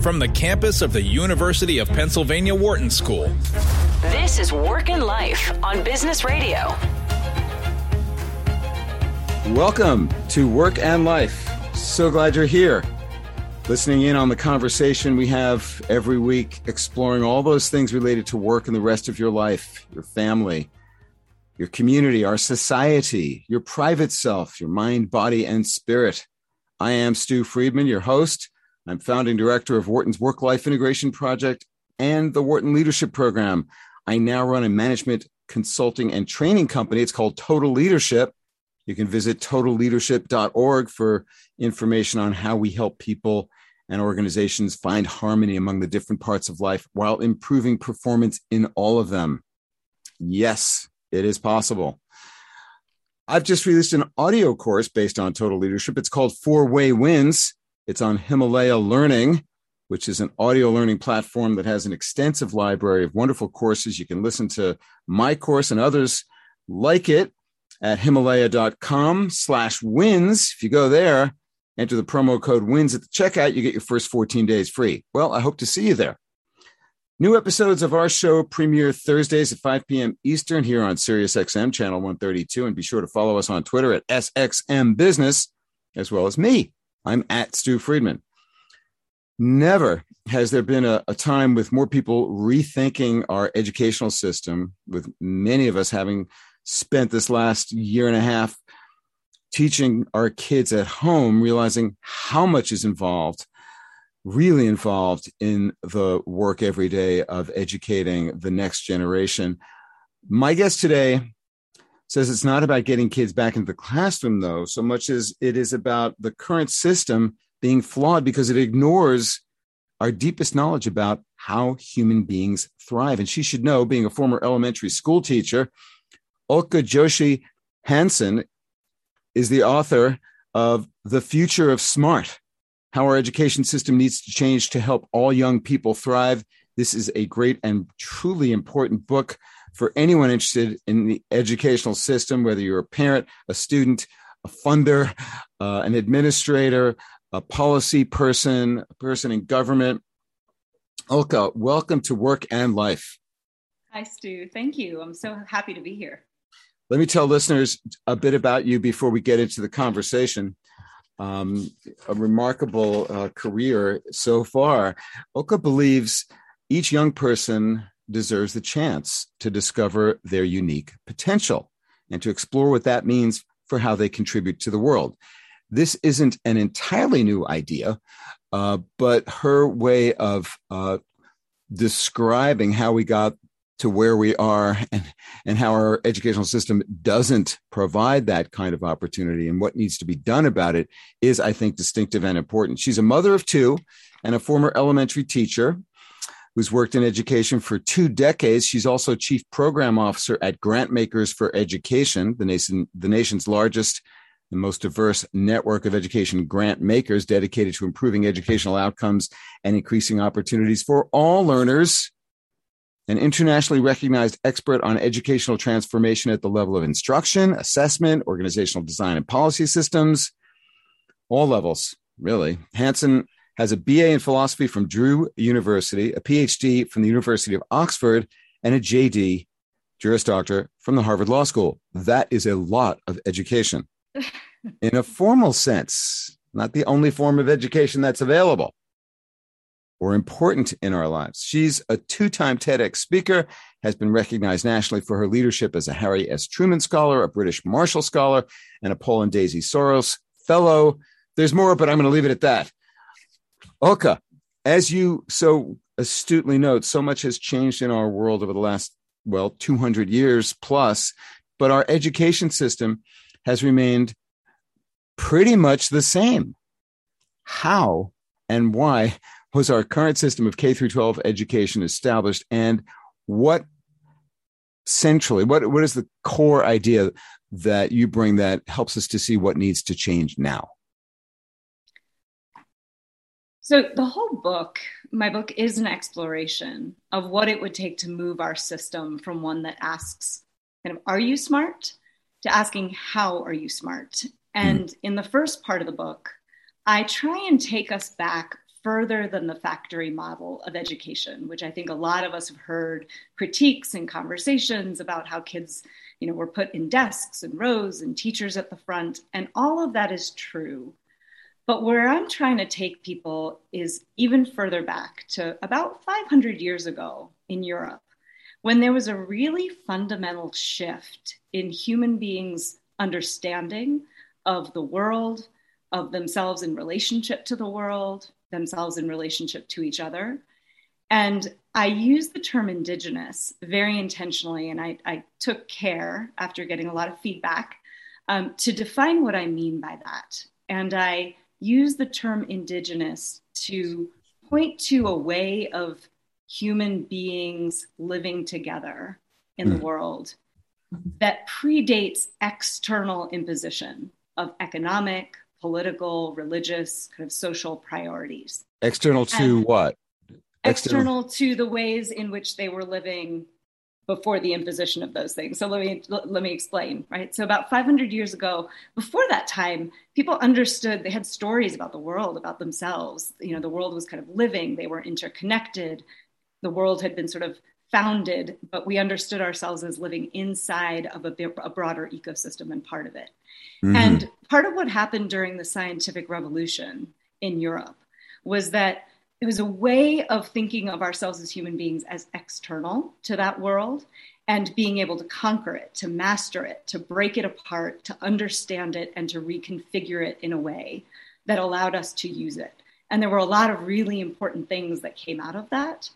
from the campus of the University of Pennsylvania Wharton School. This is Work and Life on Business Radio. Welcome to Work and Life. So glad you're here. Listening in on the conversation we have every week, exploring all those things related to work and the rest of your life, your family, your community, our society, your private self, your mind, body, and spirit. I am Stew Friedman, your host. I'm founding director of Wharton's Work Life Integration Project and the Wharton Leadership Program. I now run a management consulting and training company. It's called Total Leadership. You can visit totalleadership.org for information on how we help people and organizations find harmony among the different parts of life while improving performance in all of them. Yes, it is possible. I've just released an audio course based on total leadership. It's called Four Way Wins. It's on Himalaya Learning, which is an audio learning platform that has an extensive library of wonderful courses. You can listen to my course and others like it at himalaya.com slash wins. If you go there, enter the promo code wins at the checkout, you get your first 14 days free. Well, I hope to see you there. New episodes of our show premiere Thursdays at 5 p.m. Eastern here on SiriusXM channel 132. And be sure to follow us on Twitter at SXM Business, as well as me. I'm at Stew Friedman. Never has there been a, a time with more people rethinking our educational system, with many of us having spent this last year and a half teaching our kids at home, realizing how much is involved really involved in the work every day of educating the next generation. My guest today says it's not about getting kids back into the classroom, though, so much as it is about the current system being flawed because it ignores our deepest knowledge about how human beings thrive. And she should know, being a former elementary school teacher, Ulcca Joshi Hansen is the author of The Future of Smart how our education system needs to change to help all young people thrive. This is a great and truly important book for anyone interested in the educational system, whether you're a parent, a student, a funder, uh, an administrator, a policy person, a person in government. Ulcca, welcome to Work and Life. Hi, Stew. Thank you. I'm so happy to be here. Let me tell listeners a bit about you before we get into the conversation um, a remarkable uh, career so far. Ulcca believes each young person deserves the chance to discover their unique potential and to explore what that means for how they contribute to the world. This isn't an entirely new idea, uh, but her way of uh, describing how we got to where we are and, and how our educational system doesn't provide that kind of opportunity and what needs to be done about it is, I think, distinctive and important. She's a mother of two and a former elementary teacher who's worked in education for two decades. She's also chief program officer at Grantmakers for Education, the, nation, the nation's largest and most diverse network of education grant makers dedicated to improving educational outcomes and increasing opportunities for all learners an internationally recognized expert on educational transformation at the level of instruction, assessment, organizational design, and policy systems, all levels, really. Hansen has a BA in philosophy from Drew University, a PhD from the University of Oxford, and a JD, Juris Doctor, from the Harvard Law School. That is a lot of education. in a formal sense, not the only form of education that's available or important in our lives. She's a two time TEDx speaker, has been recognized nationally for her leadership as a Harry S. Truman Scholar, a British Marshall Scholar, and a Paul and Daisy Soros Fellow. There's more, but I'm going to leave it at that. Ulcca, as you so astutely note, so much has changed in our world over the last, well, 200 years plus, but our education system has remained pretty much the same. How and why was our current system of K through 12 education established and what centrally what what is the core idea that you bring that helps us to see what needs to change now so the whole book my book is an exploration of what it would take to move our system from one that asks kind of are you smart to asking how are you smart and mm. in the first part of the book i try and take us back further than the factory model of education, which I think a lot of us have heard critiques and conversations about how kids, you know, were put in desks and rows and teachers at the front. And all of that is true. But where I'm trying to take people is even further back to about 500 years ago in Europe, when there was a really fundamental shift in human beings' understanding of the world, of themselves in relationship to the world, themselves in relationship to each other. And I use the term indigenous very intentionally, and I, I took care after getting a lot of feedback um, to define what I mean by that. And I use the term indigenous to point to a way of human beings living together in mm. the hmm. world that predates external imposition of economic, political, religious, kind of social priorities. External to and what? External, external to the ways in which they were living before the imposition of those things. So let me let me explain, right? So about 500 years ago, before that time, people understood they had stories about the world, about themselves. You know, the world was kind of living, they were interconnected. The world had been sort of founded, but we understood ourselves as living inside of a, a broader ecosystem and part of it. Mm-hmm. And part of what happened during the scientific revolution in Europe was that it was a way of thinking of ourselves as human beings as external to that world and being able to conquer it, to master it, to break it apart, to understand it, and to reconfigure it in a way that allowed us to use it. And there were a lot of really important things that came out of that.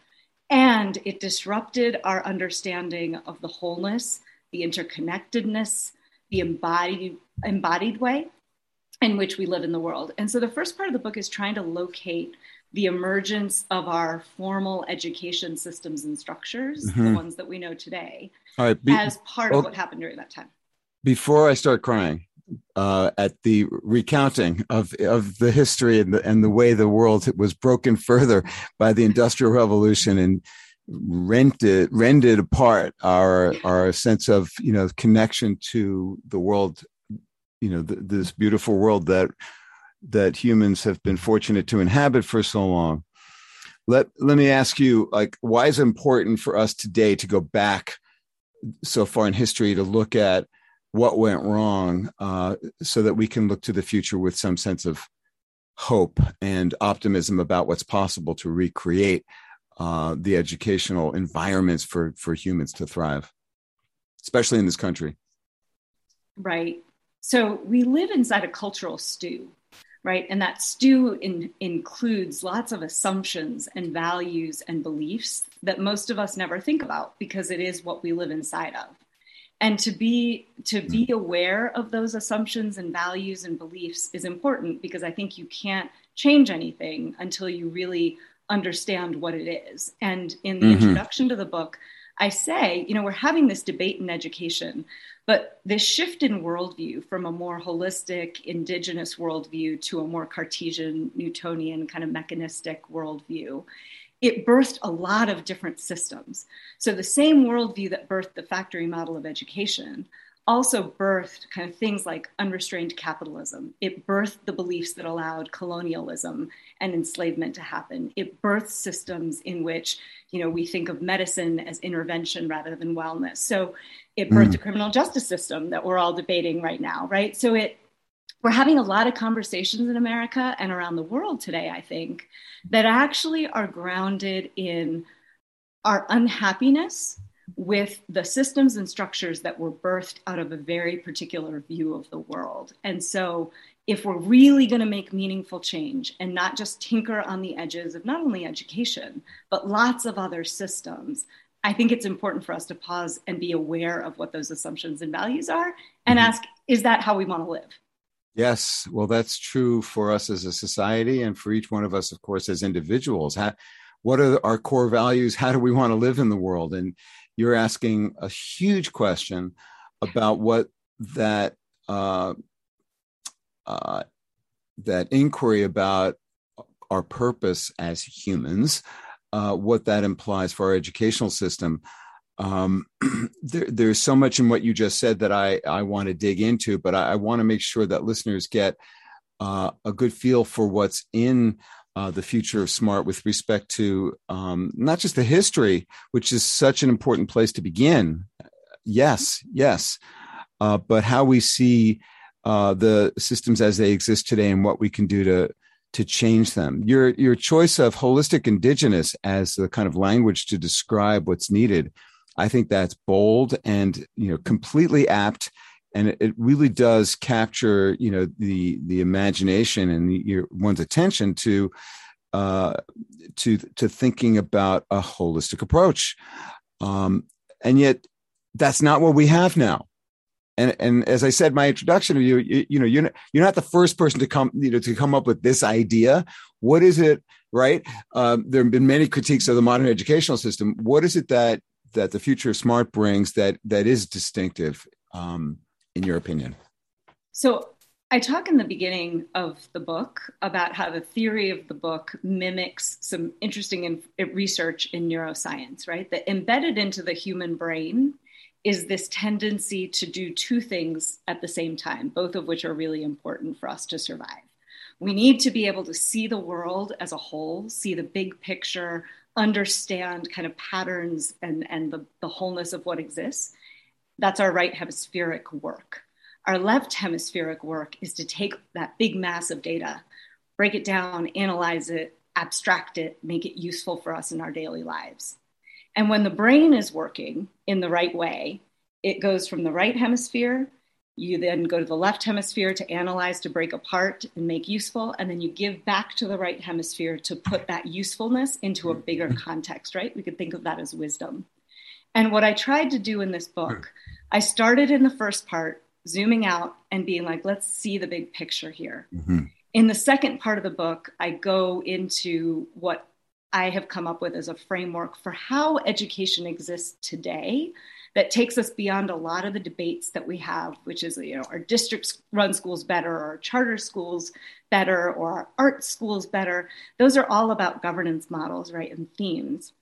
And it disrupted our understanding of the wholeness, the interconnectedness, the embodied, embodied way in which we live in the world. And so the first part of the book is trying to locate the emergence of our formal education systems and structures, mm-hmm. the ones that we know today, be, as part of what happened during that time. Before I start crying uh, at the recounting of of the history and the, and the way the world was broken further by the Industrial Revolution and rented rended apart our our sense of you know connection to the world, you know the, this beautiful world that that humans have been fortunate to inhabit for so long. Let let me ask you, like, why is it important for us today to go back so far in history to look at what went wrong, uh, so that we can look to the future with some sense of hope and optimism about what's possible to recreate uh, the educational environments for for humans to thrive, especially in this country. Right. So we live inside a cultural stew right? And that stew in, includes lots of assumptions and values and beliefs that most of us never think about because it is what we live inside of. And to be to be aware of those assumptions and values and beliefs is important because I think you can't change anything until you really understand what it is. And in the mm-hmm. introduction to the book, I say, you know, we're having this debate in education but this shift in worldview from a more holistic, indigenous worldview to a more Cartesian, Newtonian, kind of mechanistic worldview, it birthed a lot of different systems. So the same worldview that birthed the factory model of education also birthed kind of things like unrestrained capitalism. It birthed the beliefs that allowed colonialism and enslavement to happen. It birthed systems in which, you know, we think of medicine as intervention rather than wellness. So it birthed mm. a criminal justice system that we're all debating right now, right? So it we're having a lot of conversations in America and around the world today, I think, that actually are grounded in our unhappiness with the systems and structures that were birthed out of a very particular view of the world. And so, if we're really going to make meaningful change and not just tinker on the edges of not only education, but lots of other systems, I think it's important for us to pause and be aware of what those assumptions and values are and mm-hmm. ask, is that how we want to live? Yes, well, that's true for us as a society and for each one of us, of course, as individuals. How, what are our core values? How do we want to live in the world? And you're asking a huge question about what that uh, uh, that inquiry about our purpose as humans, uh, what that implies for our educational system. Um, there, there's so much in what you just said that I, I want to dig into, but I, I want to make sure that listeners get uh, a good feel for what's in uh, the future of smart with respect to um, not just the history, which is such an important place to begin. Yes, yes, uh, but how we see uh, the systems as they exist today and what we can do to to change them. Your your choice of holistic indigenous as the kind of language to describe what's needed, I think that's bold and you know completely apt and it, really does capture you know the the imagination and your, one's attention to uh, to to thinking about a holistic approach um, and yet that's not what we have now and and as I said, my introduction to you, you, you know, you're not, you're not the first person to come, you know, to come up with this idea. What is it, right? Um, there have been many critiques of the modern educational system. What is it that that the future of smart brings that that is distinctive um, in your opinion? So I talk in the beginning of the book about how the theory of the book mimics some interesting in, eh, research in neuroscience, right? That embedded into the human brain is this tendency to do two things at the same time, both of which are really important for us to survive. We need to be able to see the world as a whole, see the big picture, understand kind of patterns and, and the, the wholeness of what exists. That's our right hemispheric work. Our left hemispheric work is to take that big mass of data, break it down, analyze it, abstract it, make it useful for us in our daily lives. And when the brain is working in the right way, it goes from the right hemisphere. You then go to the left hemisphere to analyze, to break apart and make useful. And then you give back to the right hemisphere to put that usefulness into a bigger context, right? We could think of that as wisdom. And what I tried to do in this book, I started in the first part, zooming out and being like, let's see the big picture here. Mm-hmm. In the second part of the book, I go into what I have come up with as a framework for how education exists today that takes us beyond a lot of the debates that we have, which is, you know, our districts run schools better, or charter schools better, or our art schools better. Those are all about governance models, right, and themes.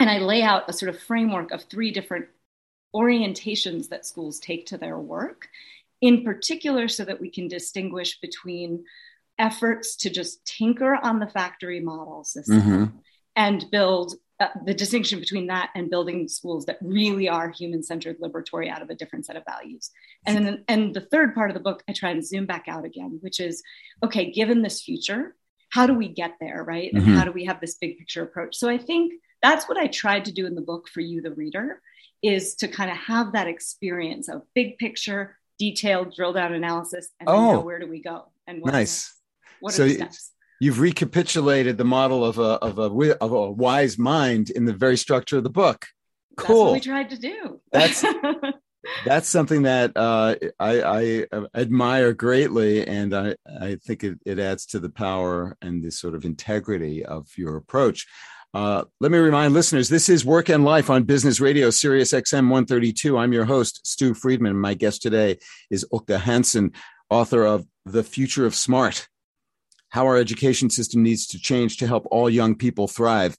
And I lay out a sort of framework of three different orientations that schools take to their work, in particular, so that we can distinguish between efforts to just tinker on the factory model system mm-hmm. and build uh, the distinction between that and building schools that really are human centered liberatory out of a different set of values and then and the third part of the book i try and zoom back out again which is okay given this future how do we get there right and mm-hmm. how do we have this big picture approach so i think that's what i tried to do in the book for you the reader is to kind of have that experience of big picture detailed drill down analysis and oh, where do we go and nice what so You've recapitulated the model of a of a of a wise mind in the very structure of the book. Cool. we tried to do. That's that's something that uh, I, I, admire greatly, and I, I think it, it, adds to the power and the sort of integrity of your approach. Uh, let me remind listeners this is Work and Life on Business Radio, Sirius XM 132. I'm your host, Stew Friedman. My guest today is Ulcca Hansen, author of The Future of Smart how our education system needs to change to help all young people thrive.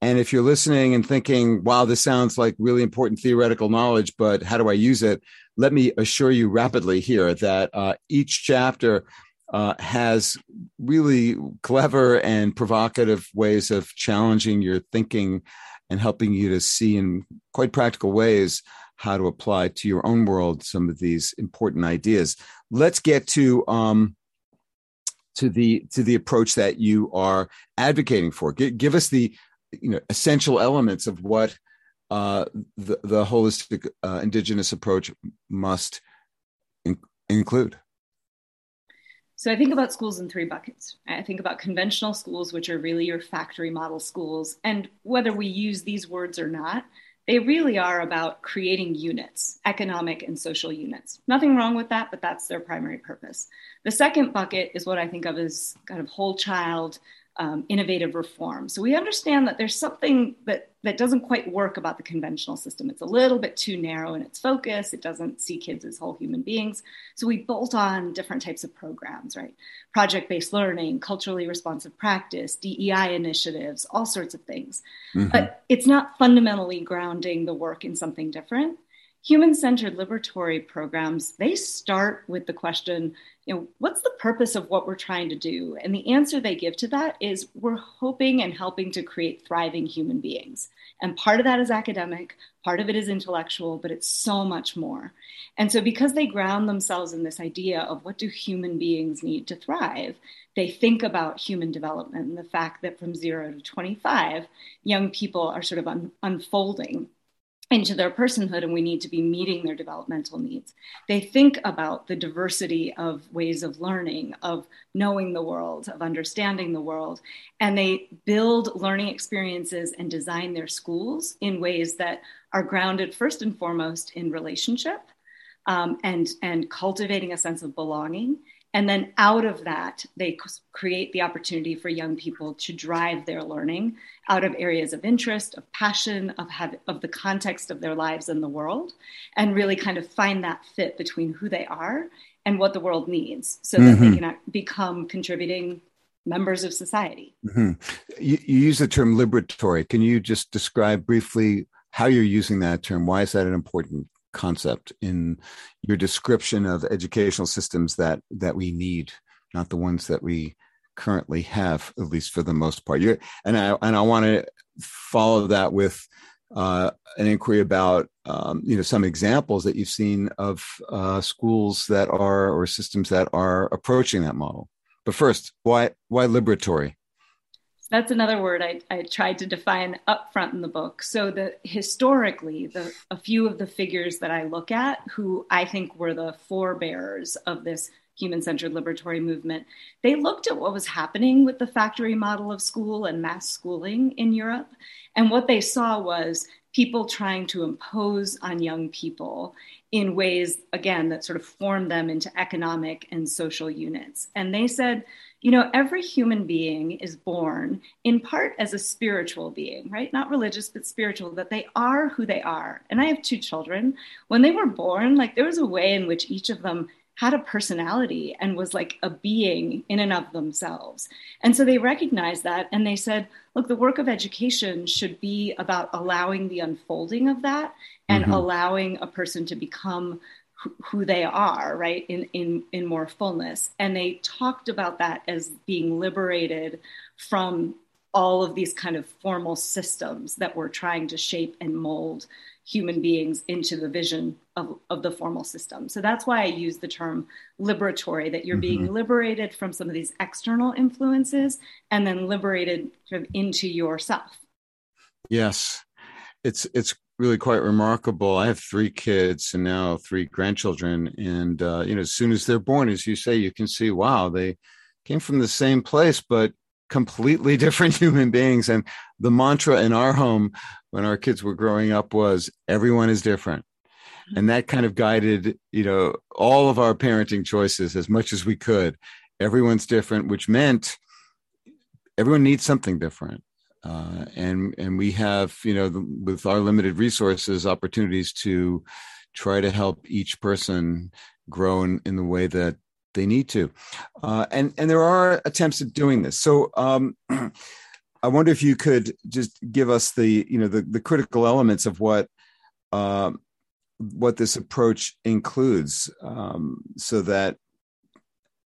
And if you're listening and thinking, wow, this sounds like really important theoretical knowledge, but how do I use it? Let me assure you rapidly here that uh, each chapter uh, has really clever and provocative ways of challenging your thinking and helping you to see in quite practical ways how to apply to your own world some of these important ideas. Let's get to um, to the to the approach that you are advocating for. Give, give us the you know essential elements of what uh, the the holistic uh, indigenous approach must in- include. So I think about schools in three buckets. I think about conventional schools, which are really your factory model schools, and whether we use these words or not, they really are about creating units, economic and social units. Nothing wrong with that, but that's their primary purpose. The second bucket is what I think of as kind of whole child um, innovative reform. So we understand that there's something that that doesn't quite work about the conventional system. It's a little bit too narrow in its focus. It doesn't see kids as whole human beings. So we bolt on different types of programs, right? Project based learning, culturally responsive practice, DEI initiatives, all sorts of things. Mm-hmm. But it's not fundamentally grounding the work in something different. Human centered liberatory programs, they start with the question, you know, what's the purpose of what we're trying to do? And the answer they give to that is we're hoping and helping to create thriving human beings. And part of that is academic, part of it is intellectual, but it's so much more. And so, because they ground themselves in this idea of what do human beings need to thrive, they think about human development and the fact that from zero to 25, young people are sort of un- unfolding into their personhood and we need to be meeting their developmental needs. They think about the diversity of ways of learning, of knowing the world, of understanding the world, and they build learning experiences and design their schools in ways that are grounded first and foremost in relationship um, and, and cultivating a sense of belonging and then out of that, they create the opportunity for young people to drive their learning out of areas of interest, of passion, of, have, of the context of their lives in the world, and really kind of find that fit between who they are and what the world needs so that mm-hmm. they can become contributing members of society. Mm-hmm. You, you use the term liberatory. Can you just describe briefly how you're using that term? Why is that an important concept in your description of educational systems that that we need, not the ones that we currently have, at least for the most part. You're, and I and I want to follow that with uh, an inquiry about um, you know some examples that you've seen of uh, schools that are or systems that are approaching that model. But first, why why liberatory? That's another word I, I, tried to define upfront in the book. So the historically, the a few of the figures that I look at who I think were the forebearers of this human-centered liberatory movement, they looked at what was happening with the factory model of school and mass schooling in Europe. And what they saw was people trying to impose on young people in ways, again, that sort of formed them into economic and social units. And they said, you know, every human being is born in part as a spiritual being, right? Not religious, but spiritual, that they are who they are. And I have two children. When they were born, like there was a way in which each of them had a personality and was like a being in and of themselves. And so they recognized that and they said, look, the work of education should be about allowing the unfolding of that and mm-hmm. allowing a person to become who they are right in in in more fullness and they talked about that as being liberated from all of these kind of formal systems that were trying to shape and mold human beings into the vision of, of the formal system. So that's why I use the term liberatory, that you're mm-hmm. being liberated from some of these external influences and then liberated sort of into yourself. Yes. It's it's really quite remarkable. I have three kids and now three grandchildren, and uh, you know, as soon as they're born, as you say, you can see, wow, they came from the same place, but completely different human beings. And the mantra in our home when our kids were growing up was, "Everyone is different." And that kind of guided, you know, all of our parenting choices as much as we could. Everyone's different, which meant everyone needs something different uh, and and we have you know the, with our limited resources opportunities to try to help each person grow in, in the way that they need to. Uh, and and there are attempts at doing this. So um, i wonder if you could just give us the you know the, the critical elements of what uh, what this approach includes um, so that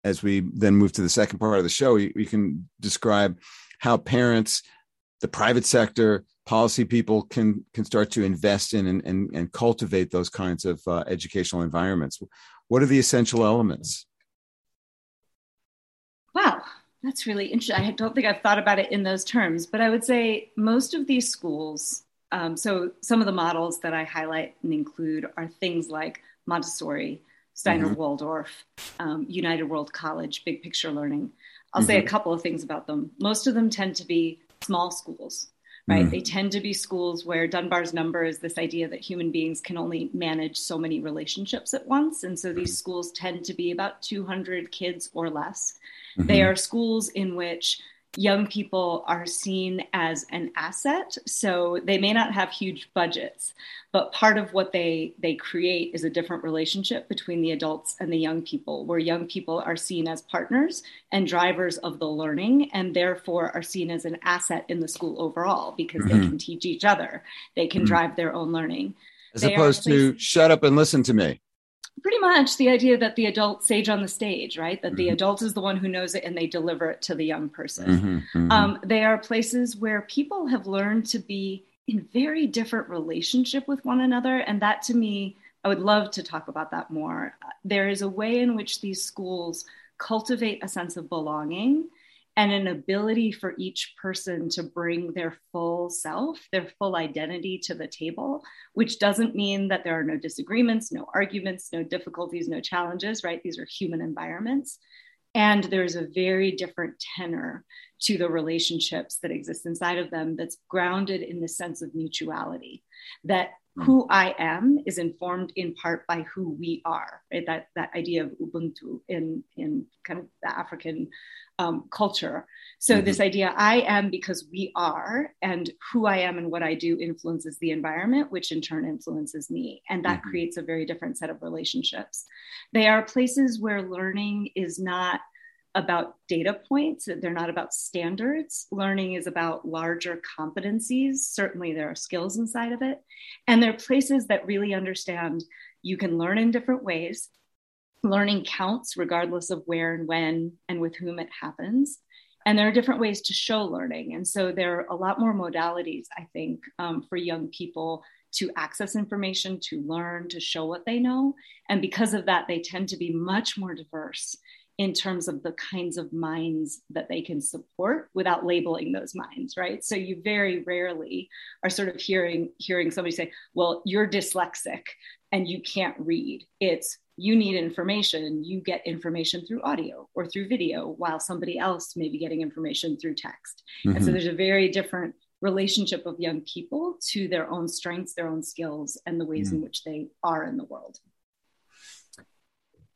as we then move to the second part of the show we, we can describe how parents the private sector policy people can can start to invest in and, and, and cultivate those kinds of uh, educational environments what are the essential elements wow that's really interesting i don't think i've thought about it in those terms but i would say most of these schools um, so some of the models that i highlight and include are things like montessori steiner mm-hmm. waldorf um, united world college big picture learning i'll mm-hmm. say a mm-hmm. couple of things about them most of them tend to be small schools right? Mm. They tend to be schools where Dunbar's number is this idea that human beings can only manage so many relationships at once. And so these schools tend to be about 200 kids or less. Mm-hmm. They are schools in which young people are seen as an asset so they may not have huge budgets but part of what they they create is a different relationship between the adults and the young people where young people are seen as partners and drivers of the learning and therefore are seen as an asset in the school overall because mm-hmm. they can teach each other they can mm-hmm. drive their own learning As they opposed to shut up and listen to me. Pretty much the idea that the adult sage on the stage, right? That mm-hmm. the adult is the one who knows it and they deliver it to the young person. Mm-hmm, mm-hmm. Um, they are places where people have learned to be in very different relationship with one another. And that to me, I would love to talk about that more. There is a way in which these schools cultivate a sense of belonging and an ability for each person to bring their full self, their full identity to the table, which doesn't mean that there are no disagreements, no arguments, no difficulties, no challenges, right? These are human environments. And there's a very different tenor to the relationships that exist inside of them that's grounded in the sense of mutuality, that who I am is informed in part by who we are, right? That that idea of Ubuntu in in kind of the African um, culture. So mm-hmm. this idea, I am because we are, and who I am and what I do influences the environment, which in turn influences me, and that mm-hmm. creates a very different set of relationships. They are places where learning is not about data points, they're not about standards. Learning is about larger competencies. Certainly, there are skills inside of it. And there are places that really understand you can learn in different ways. Learning counts regardless of where and when and with whom it happens. And there are different ways to show learning. And so there are a lot more modalities, I think, um, for young people to access information, to learn, to show what they know. And because of that, they tend to be much more diverse in terms of the kinds of minds that they can support without labeling those minds right so you very rarely are sort of hearing hearing somebody say well you're dyslexic and you can't read it's you need information you get information through audio or through video while somebody else may be getting information through text mm-hmm. and so mm-hmm. there's a very different relationship of young people to their own strengths their own skills and the ways mm-hmm. in which they are in the world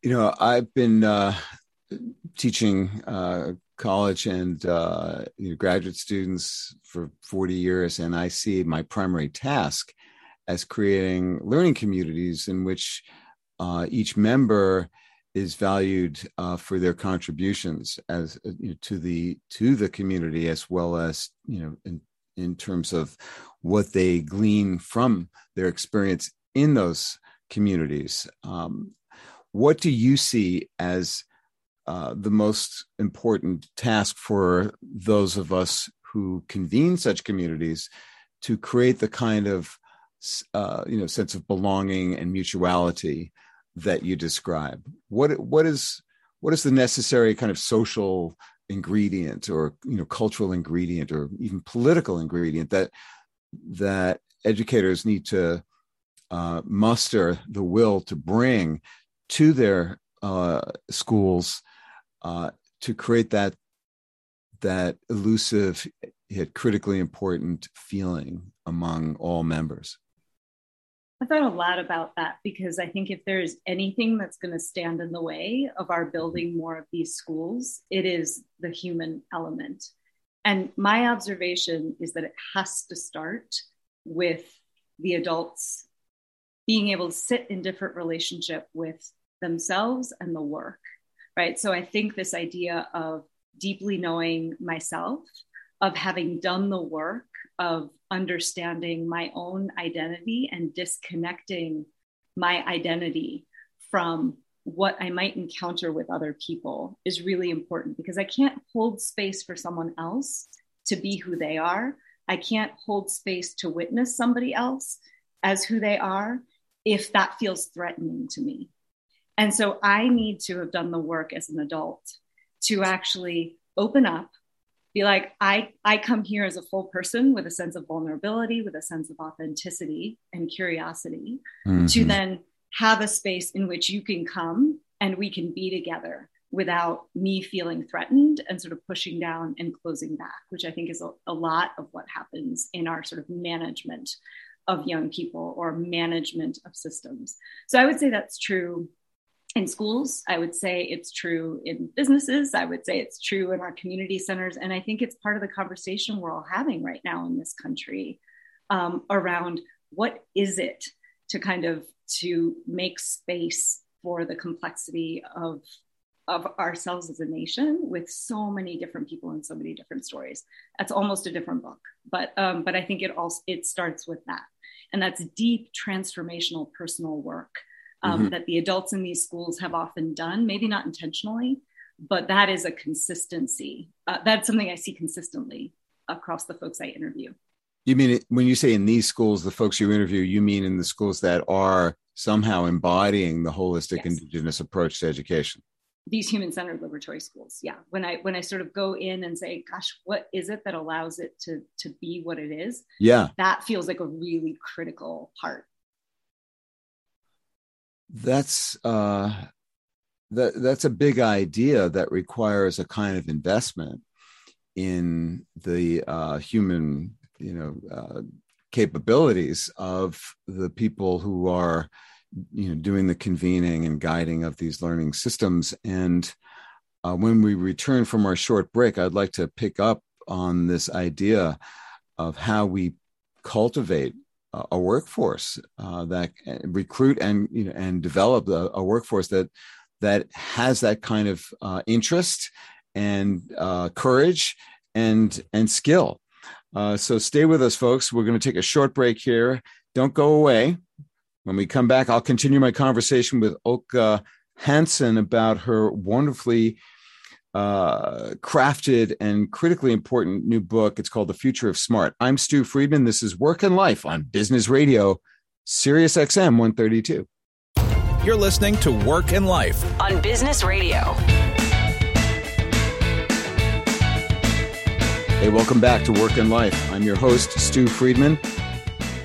you know i've been uh, teaching uh, college and uh, you know, graduate students for 40 years, and I see my primary task as creating learning communities in which uh, each member is valued uh, for their contributions as uh, you know, to the to the community as well as you know in, in terms of what they glean from their experience in those communities. Um, what do you see as uh, the most important task for those of us who convene such communities to create the kind of uh, you know sense of belonging and mutuality that you describe. What what is what is the necessary kind of social ingredient or you know cultural ingredient or even political ingredient that that educators need to uh, muster the will to bring to their uh, schools uh, to create that that elusive yet critically important feeling among all members? I thought a lot about that because I think if there's anything that's going to stand in the way of our building more of these schools, it is the human element. And my observation is that it has to start with the adults being able to sit in different relationship with themselves and the work right? So I think this idea of deeply knowing myself, of having done the work of understanding my own identity and disconnecting my identity from what I might encounter with other people is really important because I can't hold space for someone else to be who they are. I can't hold space to witness somebody else as who they are if that feels threatening to me. And so I need to have done the work as an adult to actually open up, be like, I, I come here as a full person with a sense of vulnerability, with a sense of authenticity and curiosity, mm-hmm. to then have a space in which you can come and we can be together without me feeling threatened and sort of pushing down and closing back, which I think is a, a, lot of what happens in our sort of management of young people or management of systems. So I would say that's true in schools. I would say it's true in businesses. I would say it's true in our community centers. And I think it's part of the conversation we're all having right now in this country um, around what is it to kind of to make space for the complexity of of ourselves as a nation with so many different people and so many different stories. That's almost a different book, but um, but I think it also it starts with that. And that's deep transformational personal work um, mm-hmm. that the adults in these schools have often done, maybe not intentionally, but that is a consistency. Uh, that's something I see consistently across the folks I interview. You mean when you say in these schools, the folks you interview, you mean in the schools that are somehow embodying the holistic yes. indigenous approach to education? These human-centered liberatory schools, yeah. When I when I sort of go in and say, "Gosh, what is it that allows it to to be what it is?" Yeah, that feels like a really critical part. That's uh, that that's a big idea that requires a kind of investment in the uh, human you know uh, capabilities of the people who are you know doing the convening and guiding of these learning systems. And uh, when we return from our short break i'd like to pick up on this idea of how we cultivate a workforce uh, that recruit and you know and develop a, a, workforce that that has that kind of uh, interest and uh, courage and and skill. Uh, so stay with us, folks. We're going to take a short break here. Don't go away. When we come back, I'll continue my conversation with Ulcca Hansen about her wonderfully uh, crafted and critically important new book. It's called The Future of Smart. I'm Stew Friedman. This is Work and Life on Business Radio, Sirius XM 132. You're listening to Work and Life on Business Radio. Hey, welcome back to Work and Life. I'm your host, Stu Friedman.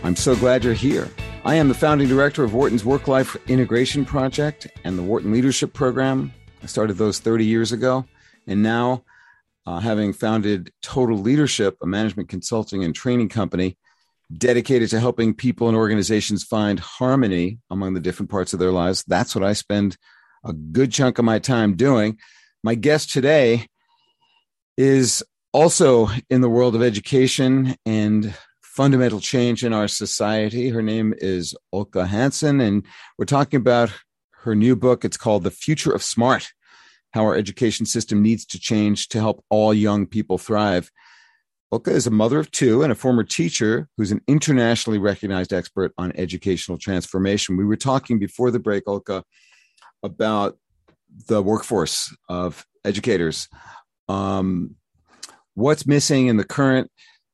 I'm so glad you're here. I am the founding director of Wharton's Work Life Integration Project and the Wharton Leadership Program. I started those 30 years ago. And now, uh, having founded Total Leadership, a management consulting and training company dedicated to helping people and organizations find harmony among the different parts of their lives, that's what I spend a good chunk of my time doing. My guest today is also in the world of education and fundamental change in our society. Her name is Ulcca Hansen, and we're talking about her new book. It's called The Future of Smart How Our Education System Needs to Change to Help All Young People Thrive. Ulcca is a mother of two and a former teacher who's an internationally recognized expert on educational transformation. We were talking before the break, Ulcca, about the workforce of educators. Um, what's missing in the current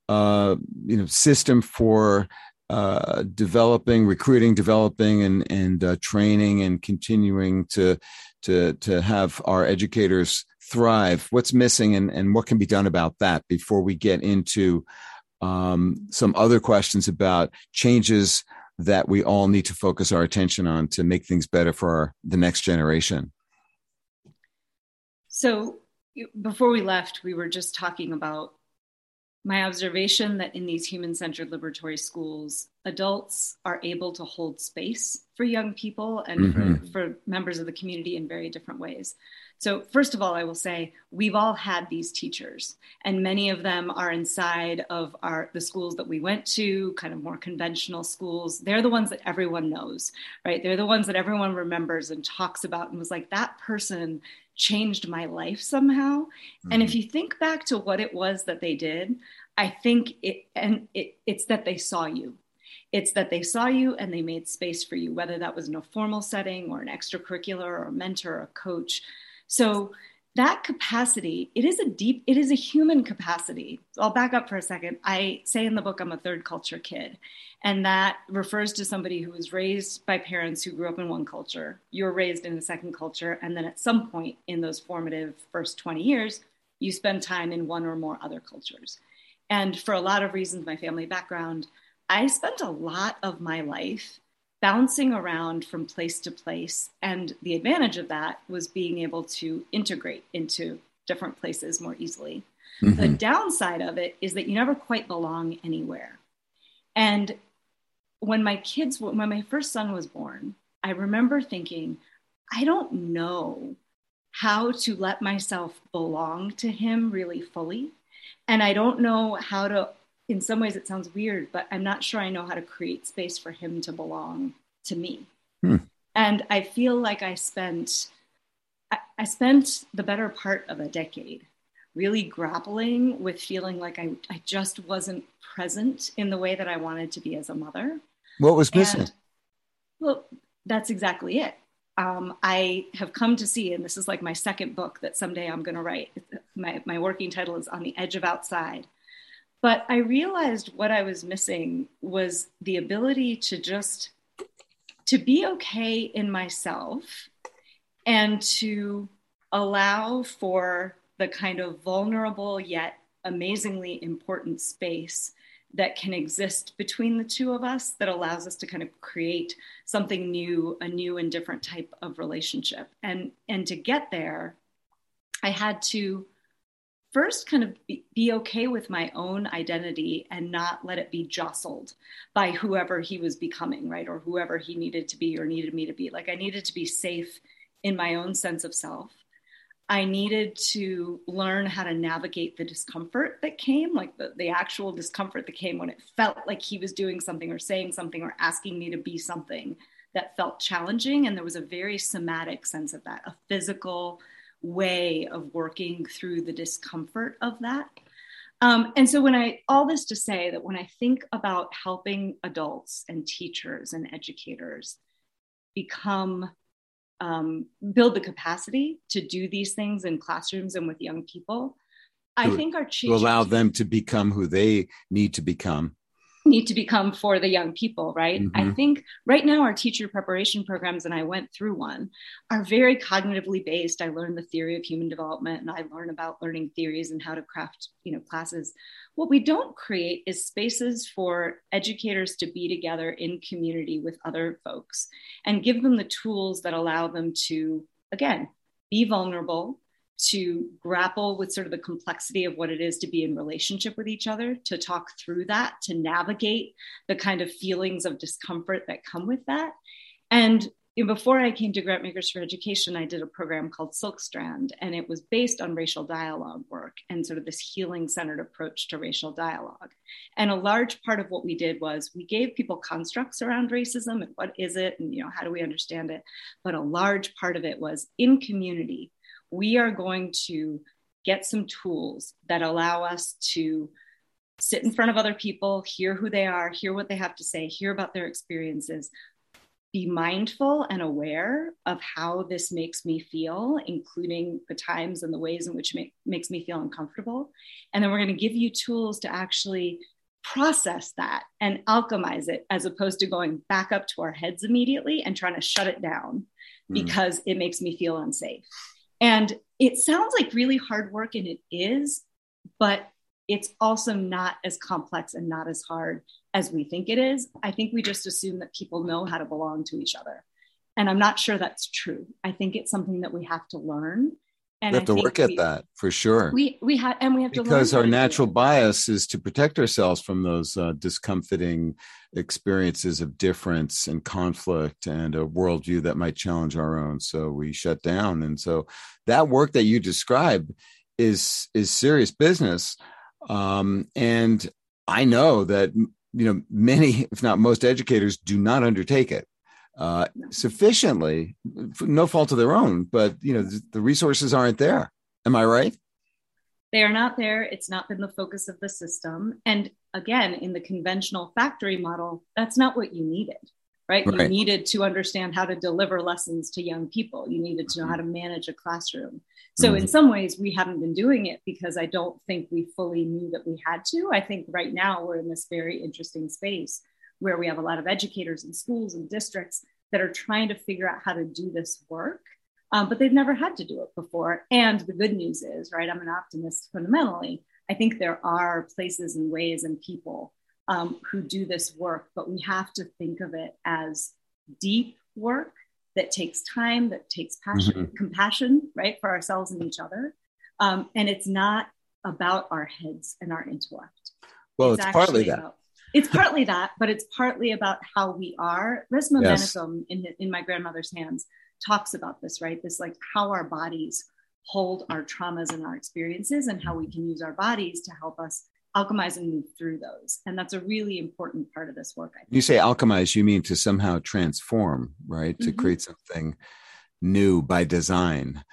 uh, you know system for uh, developing, recruiting, developing, and and uh, training, and continuing to to to have our educators thrive. What's missing, and and what can be done about that before we get into um, some other questions about changes that we all need to focus our attention on to make things better for our, the next generation. So before we left, we were just talking about my observation that in these human centered liberatory schools, adults are able to hold space for young people and mm-hmm. for, for, members of the community in very different ways. So, first of all, I will say we've all had these teachers, and many of them are inside of our the schools that we went to, kind of more conventional schools. They're the ones that everyone knows, right? They're the ones that everyone remembers and talks about and was like, that person changed my life somehow. Mm-hmm. And if mm-hmm. you think back to what it was that they did, I think it and it, it's that they saw you. It's that they saw you and they made space for you, whether that was in a formal setting or an extracurricular or a mentor or a coach. So that capacity it is a deep it is a human capacity. I'll back up for a second. I say in the book i'm a third culture kid and that refers to somebody who was raised by parents who grew up in one culture. You're raised in a second culture and then at some point in those formative first 20 years you spend time in one or more other cultures. And for a lot of reasons my family background i spent a lot of my life bouncing around from place to place. And the advantage of that was being able to integrate into different places more easily. Mm-hmm. The downside of it is that you never quite belong anywhere. And when my kids, when my first son was born, I remember thinking, I don't know how to let myself belong to him really fully. And I don't know how to in some ways it sounds weird, but I'm not sure I know how to create space for him to belong to me. Hmm. And I feel like I spent I, I spent the better part of a decade really grappling with feeling like I, I just wasn't present in the way that I wanted to be as a mother. What was missing? And, well, that's exactly it. Um, I have come to see, and this is like my second book that someday I'm going to write. My, my working title is On the Edge of Outside. But I realized what I was missing was the ability to just to be okay in myself and to allow for the kind of vulnerable yet amazingly important space that can exist between the two of us that allows us to kind of create something new a new and different type of relationship. And and to get there i had to first kind of be, okay with my own identity and not let it be jostled by whoever he was becoming right? Or whoever he needed to be or needed me to be. Like i needed to be safe in my own sense of self. I needed to learn how to navigate the discomfort that came, like the, the actual discomfort that came when it felt like he was doing something or saying something or asking me to be something that felt challenging. And there was a very somatic sense of that, a physical way of working through the discomfort of that. Um, and so, when I, all this to say that when I think about helping adults and teachers and educators become um, build the capacity to do these things in classrooms and with young people. I think our to allow them to become who they need to become need to become for the young people, right? Mm-hmm. I think right now our teacher preparation programs, and I went through one, are very cognitively based. I learned the theory of human development and I learn about learning theories and how to craft, you know, classes. What we don't create is spaces for educators to be together in community with other folks and give them the tools that allow them to, again, be vulnerable, to grapple with sort of the complexity of what it is to be in relationship with each other, to talk through that, to navigate the kind of feelings of discomfort that come with that. And before I came to Grantmakers for Education, I did a program called Silk Strand, and it was based on racial dialogue work and sort of this healing centered approach to racial dialogue. And a large part of what we did was we gave people constructs around racism and what is it, and you know how do we understand it. But a large part of it was in community we are going to get some tools that allow us to sit in front of other people, hear who they are, hear what they have to say, hear about their experiences, be mindful and aware of how this makes me feel, including the times and the ways in which it make, makes me feel uncomfortable. And then we're going to give you tools to actually process that and alchemize it as opposed to going back up to our heads immediately and trying to shut it down mm. because it makes me feel unsafe. And it sounds like really hard work, and it is, but it's also not as complex and not as hard as we think it is. I think we just assume that people know how to belong to each other. And I'm not sure that's true. I think it's something that we have to learn. And we have I to work at that for sure. We we have and we have to because our natural bias is to protect ourselves from those uh, discomforting experiences of difference and conflict and a worldview that might challenge our own. So we shut down, and so that work that you describe is is serious business. Um, and I know that you know many, if not most, educators do not undertake it uh, sufficiently, no fault of their own. But you know, the, resources aren't there. Am I right? They are not there. It's not been the focus of the system. And again, in the conventional factory model, that's not what you needed, right? right? You needed to understand how to deliver lessons to young people. You needed to know how to manage a classroom. So, mm-hmm. in some ways, we haven't been doing it because I don't think we fully knew that we had to. I think right now we're in this very interesting space where we have a lot of educators and schools and districts that are trying to figure out how to do this work, um, but they've never had to do it before. And the good news is, right, I'm an optimist fundamentally. I think there are places and ways and people um, who do this work, but we have to think of it as deep work that takes time, that takes passion, mm-hmm. compassion, right, for ourselves and each other. Um, and it's not about our heads and our intellect. Well, it's, it's partly that. About, it's partly that, but it's partly about how we are. Resmaa yes. In, in my grandmother's hands talks about this, right? This like how our bodies hold our traumas and our experiences and how we can use our bodies to help us alchemize and move through those. And that's a really important part of this work. You say alchemize, you mean to somehow transform, right? Mm-hmm. To create something new by design,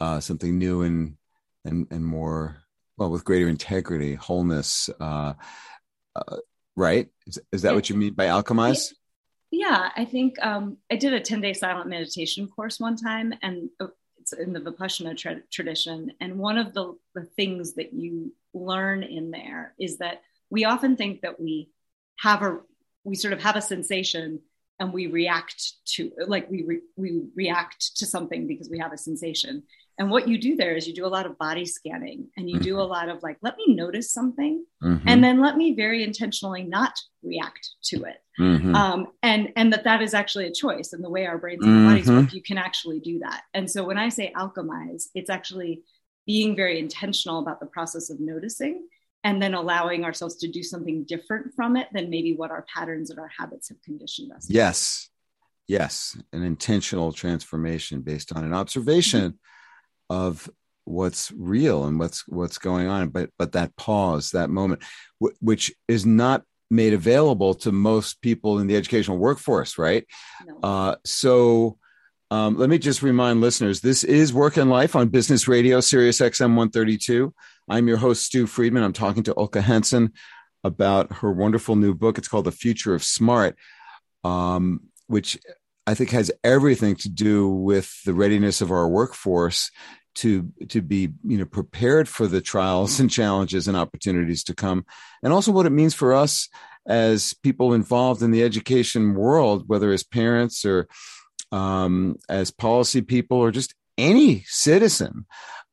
uh, something new and and and more well with greater integrity, wholeness. Uh, uh, right? Is, is that what you mean by alchemize? Yeah, I think um, I did a 10 day silent meditation course one time, and uh, it's in the Vipassana tra- tradition. And one of the, the things that you learn in there is that we often think that we have a, we sort of have a sensation and we react to like we re, we react to something because we have a sensation and what you do there is you do a lot of body scanning and you mm-hmm. do a lot of like let me notice something mm-hmm. and then let me very intentionally not react to it mm-hmm. um, and and that that is actually a choice and the way our brains and bodies work mm-hmm. you can actually do that and so when i say alchemize it's actually being very intentional about the process of noticing and then allowing ourselves to do something different from it than maybe what our patterns and our habits have conditioned us. Yes. Yes. An intentional transformation based on an observation. Of what's real and what's what's going on but but that pause that moment w- which is not made available to most people in the educational workforce right no. uh, so um, let me just remind listeners this is work and life on business radio sirius xm 132 I'm your host, Stew Friedman. I'm talking to Ulcca Hansen about her wonderful new book. It's called The Future of Smart, um, which I think has everything to do with the readiness of our workforce to to be you know prepared for the trials and challenges and opportunities to come, and also what it means for us as people involved in the education world, whether as parents or um, as policy people or just any citizen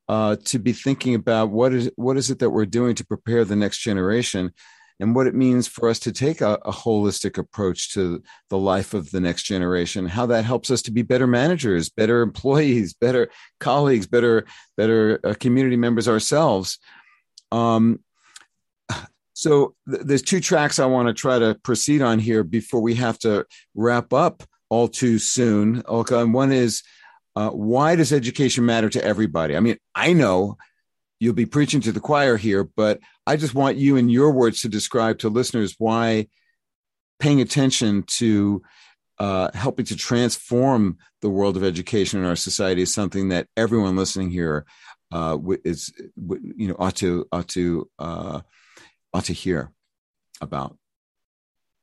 uh, to be thinking about what is what is it that we're doing to prepare the next generation and what it means for us to take a, a, holistic approach to the life of the next generation how that helps us to be better managers better employees better colleagues better better uh, community members ourselves um, so th- there's two tracks i want to try to proceed on here before we have to wrap up all too soon okay and one is uh, why does education matter to everybody? I mean, I know you'll be preaching to the choir here, but I just want you in your words to describe to listeners why paying attention to uh, helping to transform the world of education in our society is something that everyone listening here uh, is you know ought to ought to uh, ought to hear about.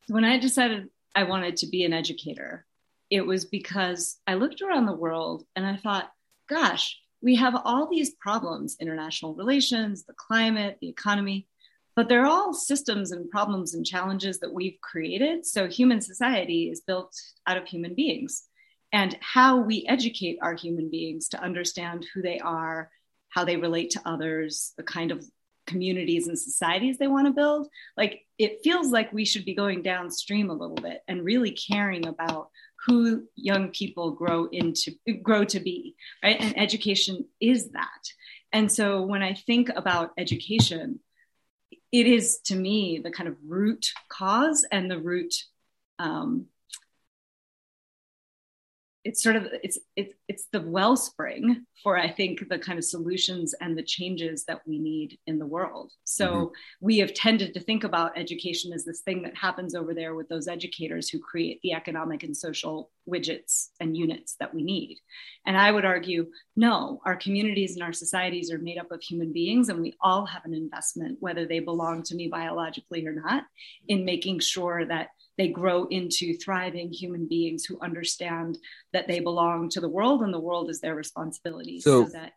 When I decided I wanted to be an educator, it was because I looked around the world and I thought, gosh, we have all these problems international relations, the climate, the economy, but they're all systems and problems and challenges that we've created. So human society is built out of human beings. And how we educate our human beings to understand who they are, how they relate to others, the kind of communities and societies they want to build, like it feels like we should be going downstream a little bit and really caring about who young people grow into grow to be right? And education is that. And so when i think about education it is to me the kind of root cause and the root um, it's sort of it's it's it's the wellspring for I think the kind of solutions and the changes that we need in the world. So mm-hmm. we have tended to think about education as this thing that happens over there with those educators who create the economic and social widgets and units that we need. And I would argue, no, our communities and our societies are made up of human beings, and we all have an investment, whether they belong to me biologically or not, in making sure that they grow into thriving human beings who understand that they belong to the world and the world is their responsibility. So, so that,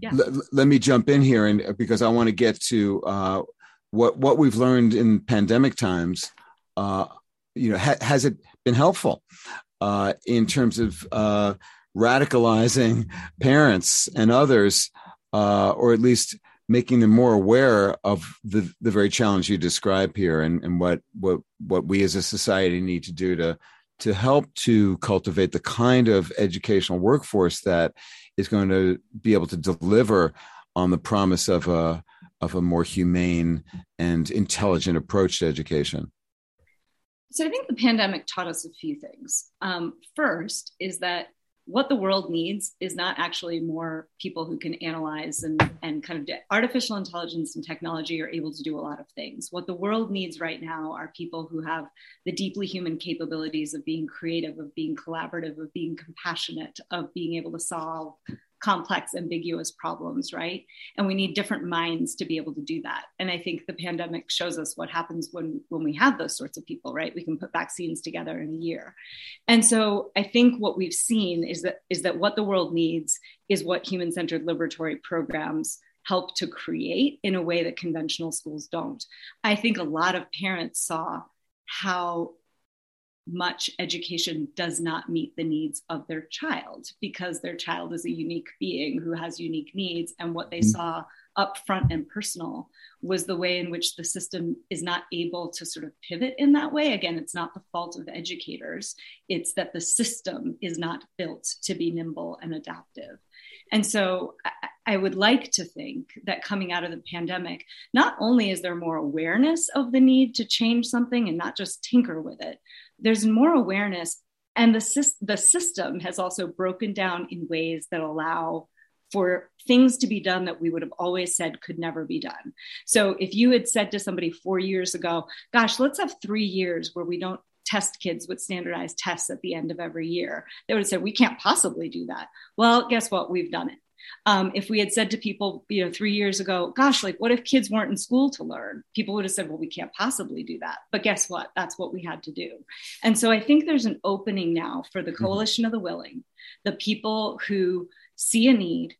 yeah. L- let me jump in here, and because I want to get to uh, what what we've learned in pandemic times. Uh, you know, ha- has it been helpful uh, in terms of uh, radicalizing parents and others, uh, or at least making them more aware of the, the very challenge you describe here and, and what, what, what we as a society need to do to, to help to cultivate the kind of educational workforce that is going to be able to deliver on the promise of a, of a more humane and intelligent approach to education? So I think the pandemic taught us a few things. Um, first is that what the world needs is not actually more people who can analyze and, and kind of artificial intelligence and technology are able to do a lot of things. What the world needs right now are people who have the deeply human capabilities of being creative, of being collaborative, of being compassionate, of being able to solve complex, ambiguous problems, right? And we need different minds to be able to do that. And I think the pandemic shows us what happens when when we have those sorts of people, right? We can put vaccines together in a year. And so I think what we've seen is that is that what the world needs is what human-centered liberatory programs help to create in a way that conventional schools don't. I think a lot of parents saw how much education does not meet the needs of their child because their child is a unique being who has unique needs. And what they mm-hmm. saw upfront and personal was the way in which the system is not able to sort of pivot in that way. Again, it's not the fault of educators, it's that the system is not built to be nimble and adaptive. And so I would like to think that coming out of the pandemic, not only is there more awareness of the need to change something and not just tinker with it, there's more awareness and the, the system has also broken down in ways that allow for things to be done that we would have always said could never be done. So if you had said to somebody four years ago, gosh, let's have three years where we don't test kids with standardized tests at the end of every year, they would have said, we can't possibly do that. Well, guess what? We've done it. Um, if we had said to people, you know, three years ago, gosh, like what if kids weren't in school to learn? People would have said, well, we can't possibly do that. But guess what? That's what we had to do. And so I think there's an opening now for the mm-hmm. Coalition of the Willing, the people who see a need,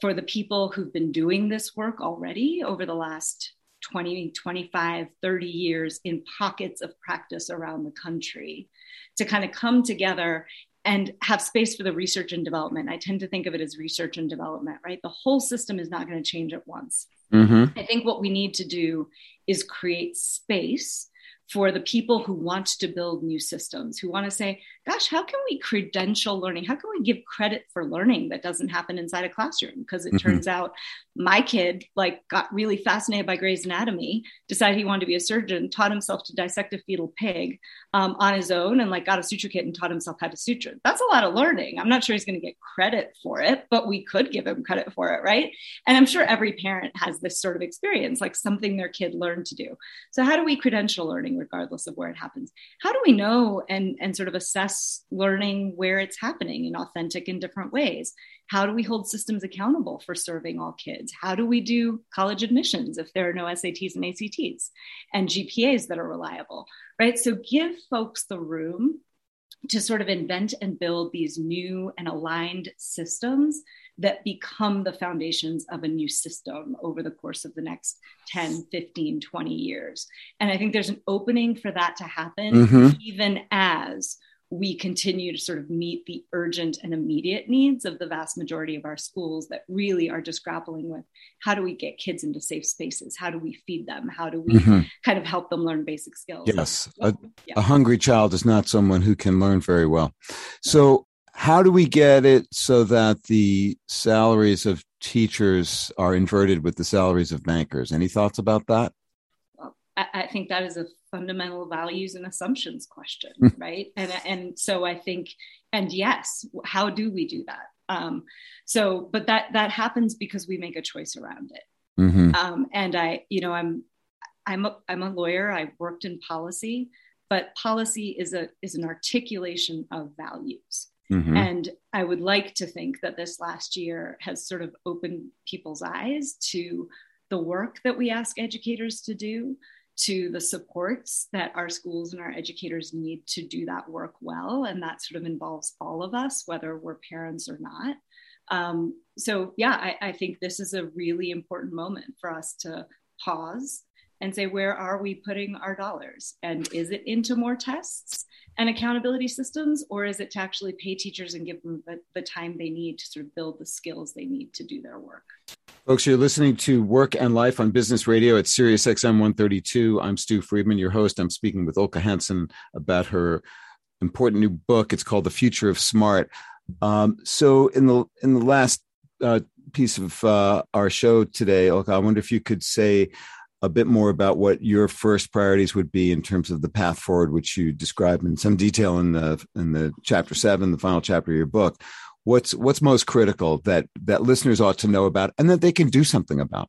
for the people who've been doing this work already over the last 20, 25, 30 years in pockets of practice around the country to kind of come together and have space for the research and development. I tend to think of it as research and development, right? The whole system is not going to change at once. Mm-hmm. I think what we need to do is create space for the people who want to build new systems, who want to say, gosh, how can we credential learning? How can we give credit for learning that doesn't happen inside a classroom? Because it mm-hmm. turns out my kid like got really fascinated by Grey's Anatomy, decided he wanted to be a surgeon, taught himself to dissect a fetal pig um, on his own, and like got a suture kit and taught himself how to suture. That's a lot of learning. I'm not sure he's going to get credit for it, but we could give him credit for it, right? And I'm sure every parent has this sort of experience, like something their kid learned to do. So how do we credential learning regardless of where it happens? How do we know and and sort of assess learning where it's happening in authentic and different ways? How do we hold systems accountable for serving all kids? How do we do college admissions if there are no SATs and ACTs and GPAs that are reliable, right? So give folks the room to sort of invent and build these new and aligned systems that become the foundations of a new system over the course of the next 10, 15, 20 years. And I think there's an opening for that to happen, mm-hmm. even as we continue to sort of meet the urgent and immediate needs of the vast majority of our schools that really are just grappling with how do we get kids into safe spaces how do we feed them how do we mm-hmm. kind of help them learn basic skills yes a, yeah. a hungry child is not someone who can learn very well so how do we get it so that the salaries of teachers are inverted with the salaries of bankers any thoughts about that Well, I, think that is a fundamental values and assumptions question, right? And and so I think, and yes, how do we do that? Um, so, but that that happens because we make a choice around it. Mm-hmm. Um, and I, you know, I'm I'm a, I'm a lawyer. I've worked in policy, but policy is a is an articulation of values. Mm-hmm. And I would like to think that this last year has sort of opened people's eyes to the work that we ask educators to do, to the supports that our schools and our educators need to do that work well. And that sort of involves all of us, whether we're parents or not. Um, so, yeah, I, I think this is a really important moment for us to pause and say, where are we putting our dollars? And is it into more tests and accountability systems, or is it to actually pay teachers and give them the, the time they need to sort of build the skills they need to do their work? Folks, you're listening to Work and Life on Business Radio at Sirius XM 132. I'm Stew Friedman, your host. I'm speaking with Ulcca Hansen about her important new book. It's called The Future of Smart. Um, so, in the in the last uh, piece of uh, our show today, Ulcca, I wonder if you could say a bit more about what your first priorities would be in terms of the path forward, which you describe in some detail in the in the chapter seven, the final chapter of your book. What's what's most critical that that listeners ought to know about and that they can do something about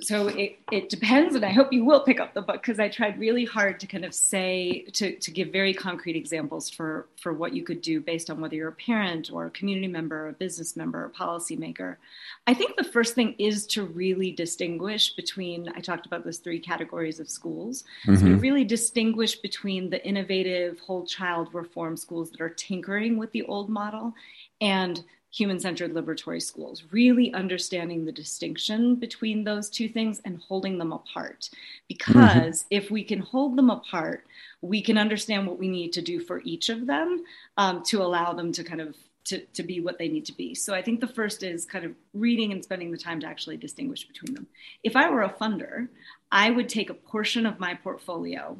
so it, it depends and i hope you will pick up the book because i tried really hard to kind of say to, to give very concrete examples for for what you could do based on whether you're a parent or a community member or a business member or a policymaker i think the first thing is to really distinguish between i talked about those three categories of schools mm-hmm. so to really distinguish between the innovative whole child reform schools that are tinkering with the old model and human centered liberatory schools, really understanding the distinction between those two things and holding them apart. Because mm-hmm. if we can hold them apart, we can understand what we need to do for each of them um, to allow them to kind of to, to be what they need to be. So I think the first is kind of reading and spending the time to actually distinguish between them. If I were a funder, I would take a portion of my portfolio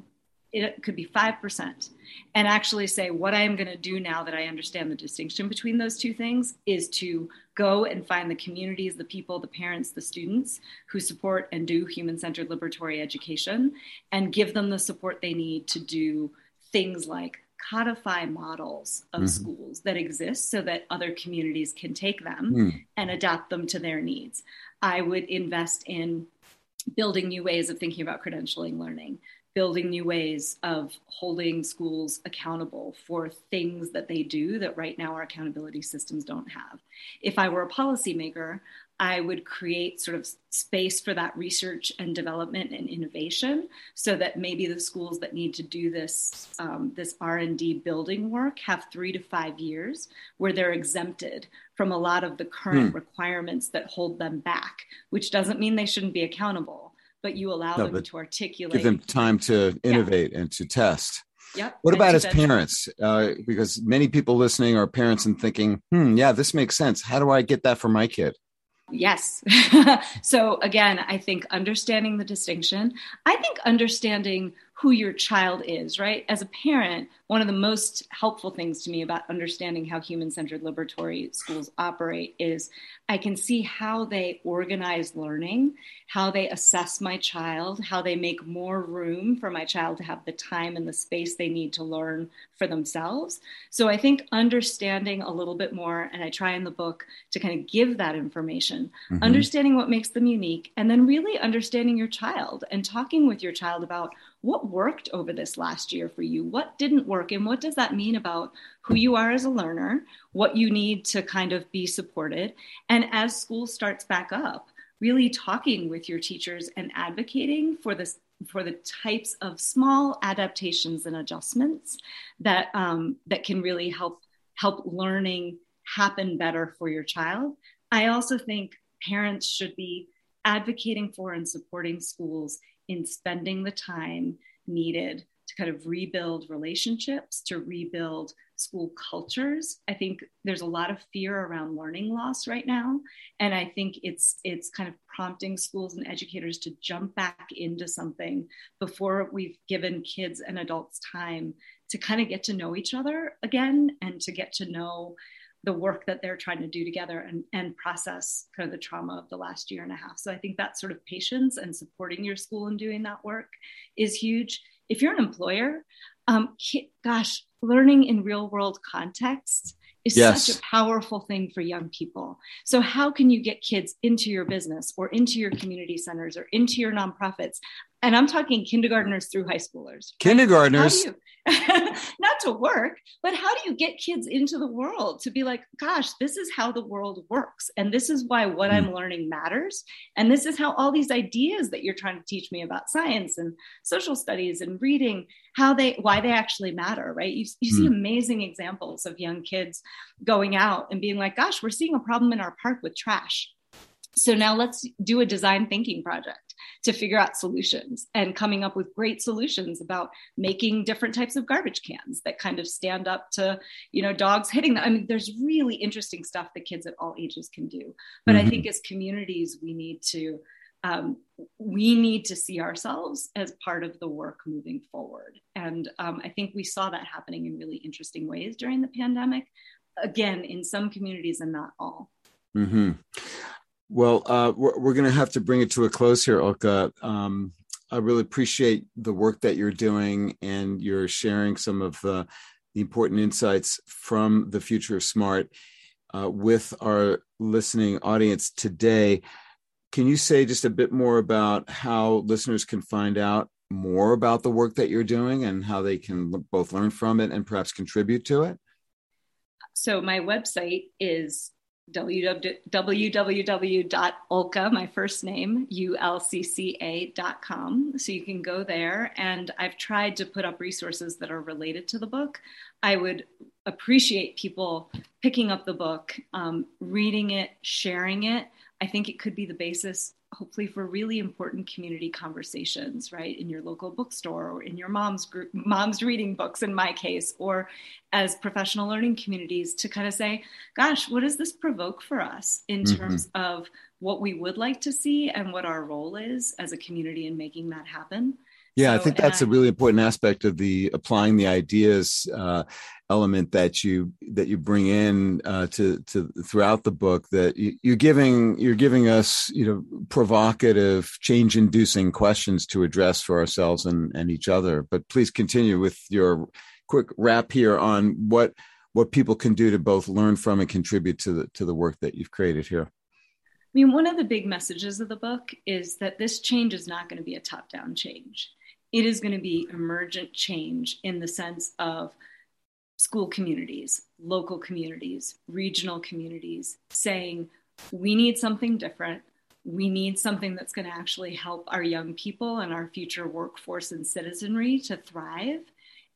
it could be 5% and actually say what i am going to do now that i understand the distinction between those two things is to go and find the communities the people the parents the students who support and do human-centered liberatory education and give them the support they need to do things like codify models of mm-hmm. schools that exist so that other communities can take them mm. and adapt them to their needs i would invest in building new ways of thinking about credentialing learning building new ways of holding schools accountable for things that they do that right now our accountability systems don't have. If I were a policymaker, I would create sort of space for that research and development and innovation, so that maybe the schools that need to do this um, this R and D building work have three to five years where they're exempted from a lot of the current hmm. requirements that hold them back. Which doesn't mean they shouldn't be accountable, but you allow no, them to articulate. Give them time to innovate yeah. and to test. Yep. What about as parents? Uh, because many people listening are parents and thinking, hmm, yeah, this makes sense. How do I get that for my kid? Yes. so again, I think understanding the distinction, I think understanding who your child is, right? As a parent, one of the most helpful things to me about understanding how human centered liberatory schools operate is I can see how they organize learning, how they assess my child, how they make more room for my child to have the time and the space they need to learn for themselves. So I think understanding a little bit more, and I try in the book to kind of give that information, mm-hmm. understanding what makes them unique, and then really understanding your child and talking with your child about what worked over this last year for you? What didn't work? And what does that mean about who you are as a learner, what you need to kind of be supported? And as school starts back up, really talking with your teachers and advocating for this for the types of small adaptations and adjustments that um, that can really help help learning happen better for your child. I also think parents should be advocating for and supporting schools in spending the time needed to kind of rebuild relationships, to rebuild school cultures. I think there's a lot of fear around learning loss right now, and I think it's it's kind of prompting schools and educators to jump back into something before we've given kids and adults time to kind of get to know each other again and to get to know the work that they're trying to do together and, and process kind of the trauma of the last year and a half. So I think that sort of patience and supporting your school in doing that work is huge. If you're an employer, um, gosh, learning in real world context is yes. such a powerful thing for young people. So, how can you get kids into your business or into your community centers or into your nonprofits? And I'm talking kindergartners through high schoolers. Kindergartners. not to work, but how do you get kids into the world to be like, gosh, this is how the world works. And this is why what. I'm hmm. learning matters. And this is how all these ideas that you're trying to teach me about science and social studies and reading, how they, why they actually matter, right? You, you see hmm. amazing examples of young kids going out and being like, gosh, we're seeing a problem in our park with trash. So now let's do a design thinking project to figure out solutions and coming up with great solutions about making different types of garbage cans that kind of stand up to you know dogs hitting them. I mean there's really interesting stuff that kids at all ages can do. But mm-hmm. i think as communities we need to um, we need to see ourselves as part of the work moving forward. And um, i think we saw that happening in really interesting ways during the pandemic. Again in some communities and not all. Mm-hmm. Well, uh, we're, we're going to have to bring it to a close here, Ulcca. Um, I really appreciate the work that you're doing and you're sharing some of uh, the important insights from the future of smart uh, with our listening audience today. can you say just a bit more about how listeners can find out more about the work that you're doing and how they can both learn from it and perhaps contribute to it? So my website is www.ulcca, my first name, U-L-C-C-A.com. So you can go there and I've tried to put up resources that are related to the book. I would appreciate people picking up the book, um, reading it, sharing it. I think it could be the basis hopefully for really important community conversations right in your local bookstore or in your mom's group mom's reading books in my case or as professional learning communities to kind of say gosh what does this provoke for us in mm-hmm. terms of what we would like to see and what our role is as a community in making that happen yeah, so, I think that's I, a really important aspect of the applying the ideas uh, element that you that you bring in uh, to to throughout the book. That you, you're giving you're giving us you know provocative, change inducing questions to address for ourselves and and each other. But please continue with your quick wrap here on what what people can do to both learn from and contribute to the to the work that you've created here. I mean, one of the big messages of the book is that this change is not going to be a top down change it is going to be emergent change in the sense of school communities, local communities, regional communities saying, we need something different. We need something that's going to actually help our young people and our future workforce and citizenry to thrive.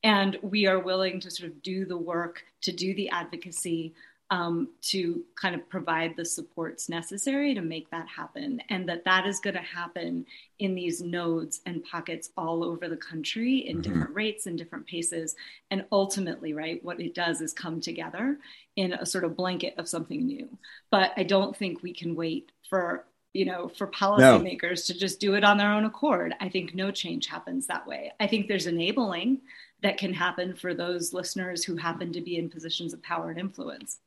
And we are willing to sort of do the work, to do the advocacy, um, to kind of provide the supports necessary to make that happen and that that is going to happen in these nodes and pockets all over the country in mm-hmm. different rates and different paces. And ultimately right what it does is come together in a sort of blanket of something new. But i don't think we can wait for you know for policymakers no. to just do it on their own accord. I think no change happens that way. I think there's enabling that can happen for those listeners who happen to be in positions of power and influence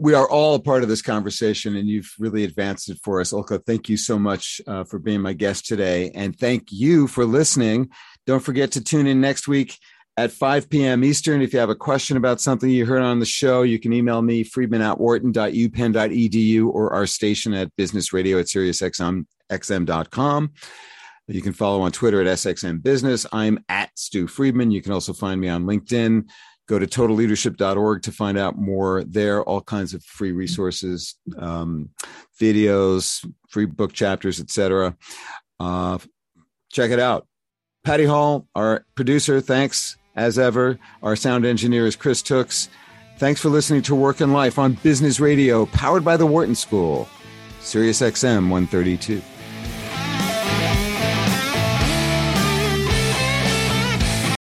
we are all a part of this conversation and you've really advanced it for us. Ulcca, thank you so much uh, for being my guest today. And thank you for listening. Don't forget to tune in next week at 5 p.m. Eastern. If you have a question about something you heard on the show, you can email me, friedman at wharton.upenn.edu or our station at business radio at SiriusXM.com. You can follow on Twitter at SXM Business. I'm at Stew Friedman. You can also find me on LinkedIn go to totalleadership.org to find out more there. All kinds of free resources um, videos free book chapters etc uh, check it out. Patty hall our producer thanks as ever. Our sound engineer is chris tooks. Thanks for listening to work and life on business radio powered by the wharton school sirius xm 132